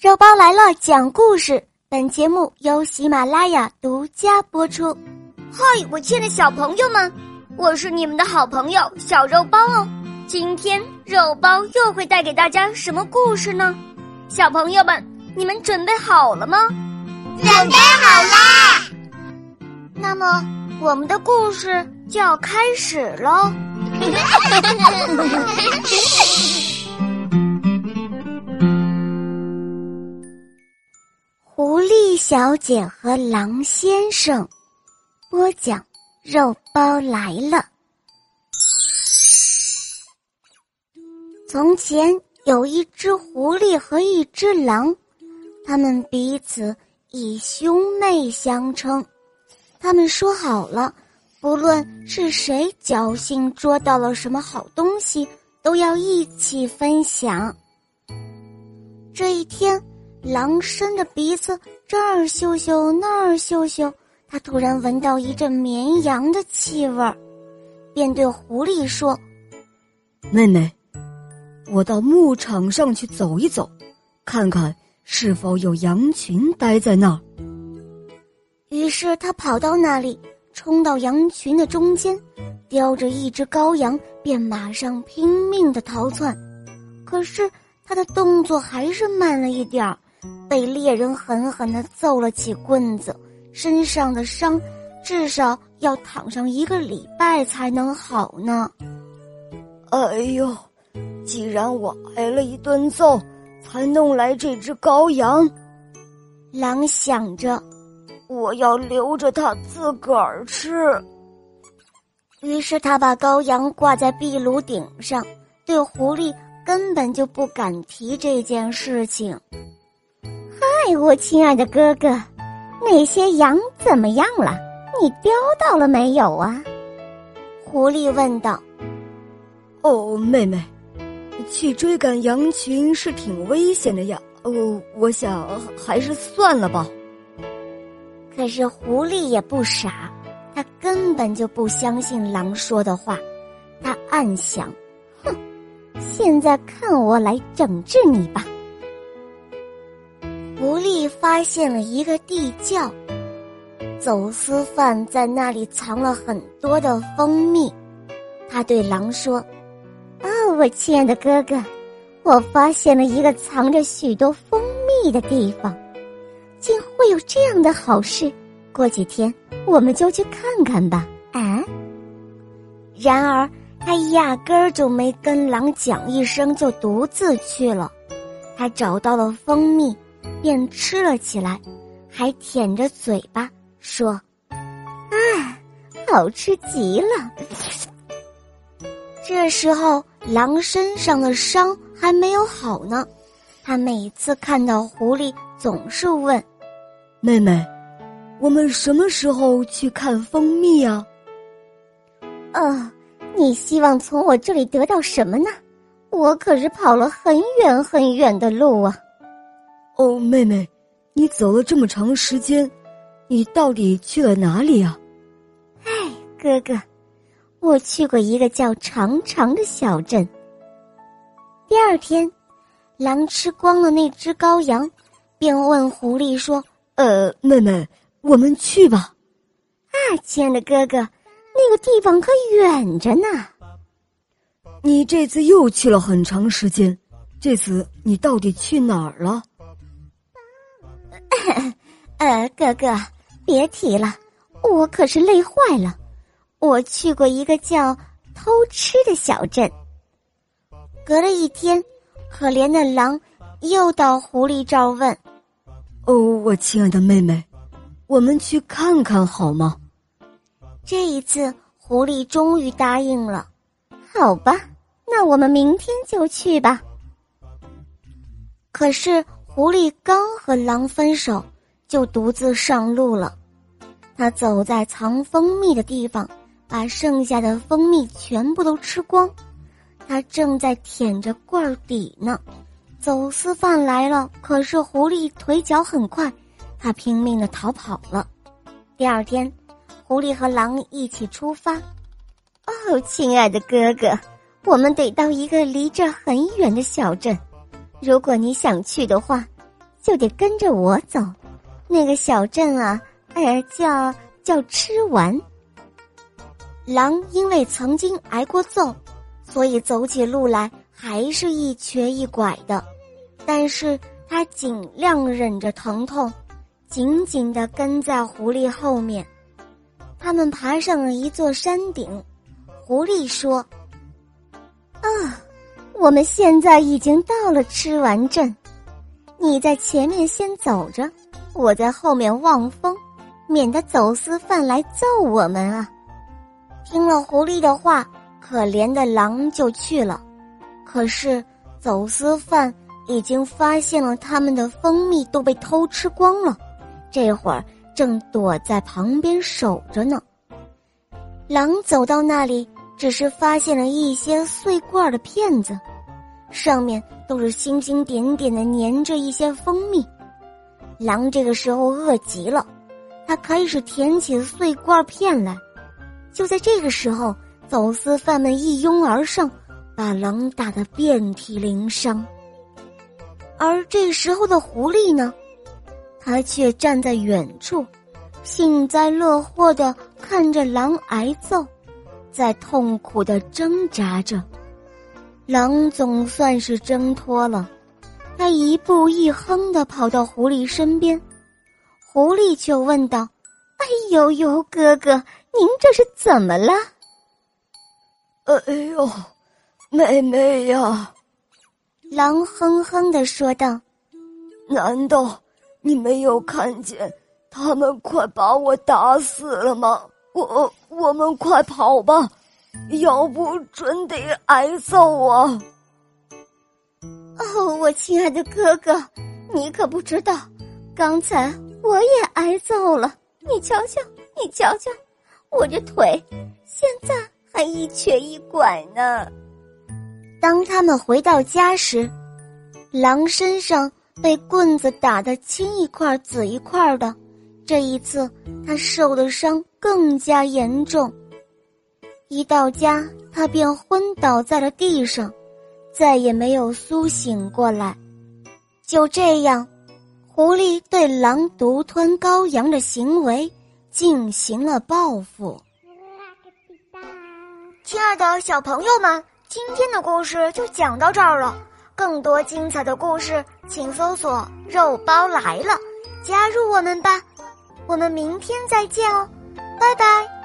肉包来了，讲故事。本节目由喜马拉雅独家播出。嗨，我亲爱的小朋友们，我是你们的好朋友小肉包哦。今天肉包又会带给大家什么故事呢？小朋友们，你们准备好了吗？准备好啦！那么，我们的故事就要开始喽。小姐和狼先生，播讲肉包来了。从前有一只狐狸和一只狼，他们彼此以兄妹相称。他们说好了，不论是谁侥幸捉到了什么好东西，都要一起分享。这一天。狼伸着鼻子这儿嗅嗅那儿嗅嗅，他突然闻到一阵绵羊的气味儿，便对狐狸说：“妹妹，我到牧场上去走一走，看看是否有羊群待在那儿。”于是他跑到那里，冲到羊群的中间，叼着一只羔羊，便马上拼命的逃窜。可是他的动作还是慢了一点儿。被猎人狠狠地揍了几棍子，身上的伤至少要躺上一个礼拜才能好呢。哎呦，既然我挨了一顿揍，才弄来这只羔羊，狼想着，我要留着它自个儿吃。于是他把羔羊挂在壁炉顶上，对狐狸根本就不敢提这件事情。嗨，我亲爱的哥哥，那些羊怎么样了？你叼到了没有啊？狐狸问道。哦，妹妹，去追赶羊群是挺危险的呀。哦，我想还是算了吧。可是狐狸也不傻，他根本就不相信狼说的话。他暗想：哼，现在看我来整治你吧。狐狸发现了一个地窖，走私犯在那里藏了很多的蜂蜜。他对狼说：“哦，我亲爱的哥哥，我发现了一个藏着许多蜂蜜的地方，竟会有这样的好事！过几天我们就去看看吧。”啊！然而他压根儿就没跟狼讲一声，就独自去了。他找到了蜂蜜。便吃了起来，还舔着嘴巴说：“啊，好吃极了。”这时候，狼身上的伤还没有好呢。他每次看到狐狸，总是问：“妹妹，我们什么时候去看蜂蜜啊？”“哦，你希望从我这里得到什么呢？我可是跑了很远很远的路啊。”哦，妹妹，你走了这么长时间，你到底去了哪里啊？哎，哥哥，我去过一个叫长长的小镇。第二天，狼吃光了那只羔羊，便问狐狸说：“呃，妹妹，我们去吧。”啊，亲爱的哥哥，那个地方可远着呢。你这次又去了很长时间，这次你到底去哪儿了？呃，哥哥，别提了，我可是累坏了。我去过一个叫偷吃的小镇。隔了一天，可怜的狼又到狐狸这儿问：“哦，我亲爱的妹妹，我们去看看好吗？”这一次，狐狸终于答应了。好吧，那我们明天就去吧。可是。狐狸刚和狼分手，就独自上路了。他走在藏蜂蜜的地方，把剩下的蜂蜜全部都吃光。他正在舔着罐底呢。走私犯来了，可是狐狸腿脚很快，他拼命的逃跑了。第二天，狐狸和狼一起出发。哦，亲爱的哥哥，我们得到一个离这很远的小镇。如果你想去的话，就得跟着我走。那个小镇啊，呃，叫叫吃完。狼因为曾经挨过揍，所以走起路来还是一瘸一拐的，但是他尽量忍着疼痛，紧紧的跟在狐狸后面。他们爬上了一座山顶，狐狸说：“，我们现在已经到了吃完镇，你在前面先走着，我在后面望风，免得走私犯来揍我们啊。”听了狐狸的话，可怜的狼就去了。可是走私犯已经发现了他们的蜂蜜都被偷吃光了，这会儿。正躲在旁边守着呢。狼走到那里，只是发现了一些碎罐的片子，上面都是星星点点的粘着一些蜂蜜。狼这个时候饿极了，他开始舔起碎罐片来。就在这个时候，走私犯们一拥而上，把狼打得遍体鳞伤。而这时候的狐狸呢？他却站在远处，幸灾乐祸的看着狼挨揍，在痛苦的挣扎着。狼总算是挣脱了，他一步一哼的跑到狐狸身边，狐狸就问道：“哎呦呦，哥哥，您这是怎么了？”“哎呦，妹妹呀！”狼哼哼的说道，“难道？”你没有看见他们快把我打死了吗？我我们快跑吧，要不准得挨揍啊！哦，我亲爱的哥哥，你可不知道，刚才我也挨揍了。你瞧瞧，你瞧瞧，我这腿现在还一瘸一拐呢。当他们回到家时，狼身上。被棍子打得青一块紫一块的，这一次他受的伤更加严重。一到家，他便昏倒在了地上，再也没有苏醒过来。就这样，狐狸对狼独吞羔羊的行为进行了报复。亲爱的小朋友们，今天的故事就讲到这儿了。更多精彩的故事，请搜索“肉包来了”，加入我们吧！我们明天再见哦，拜拜。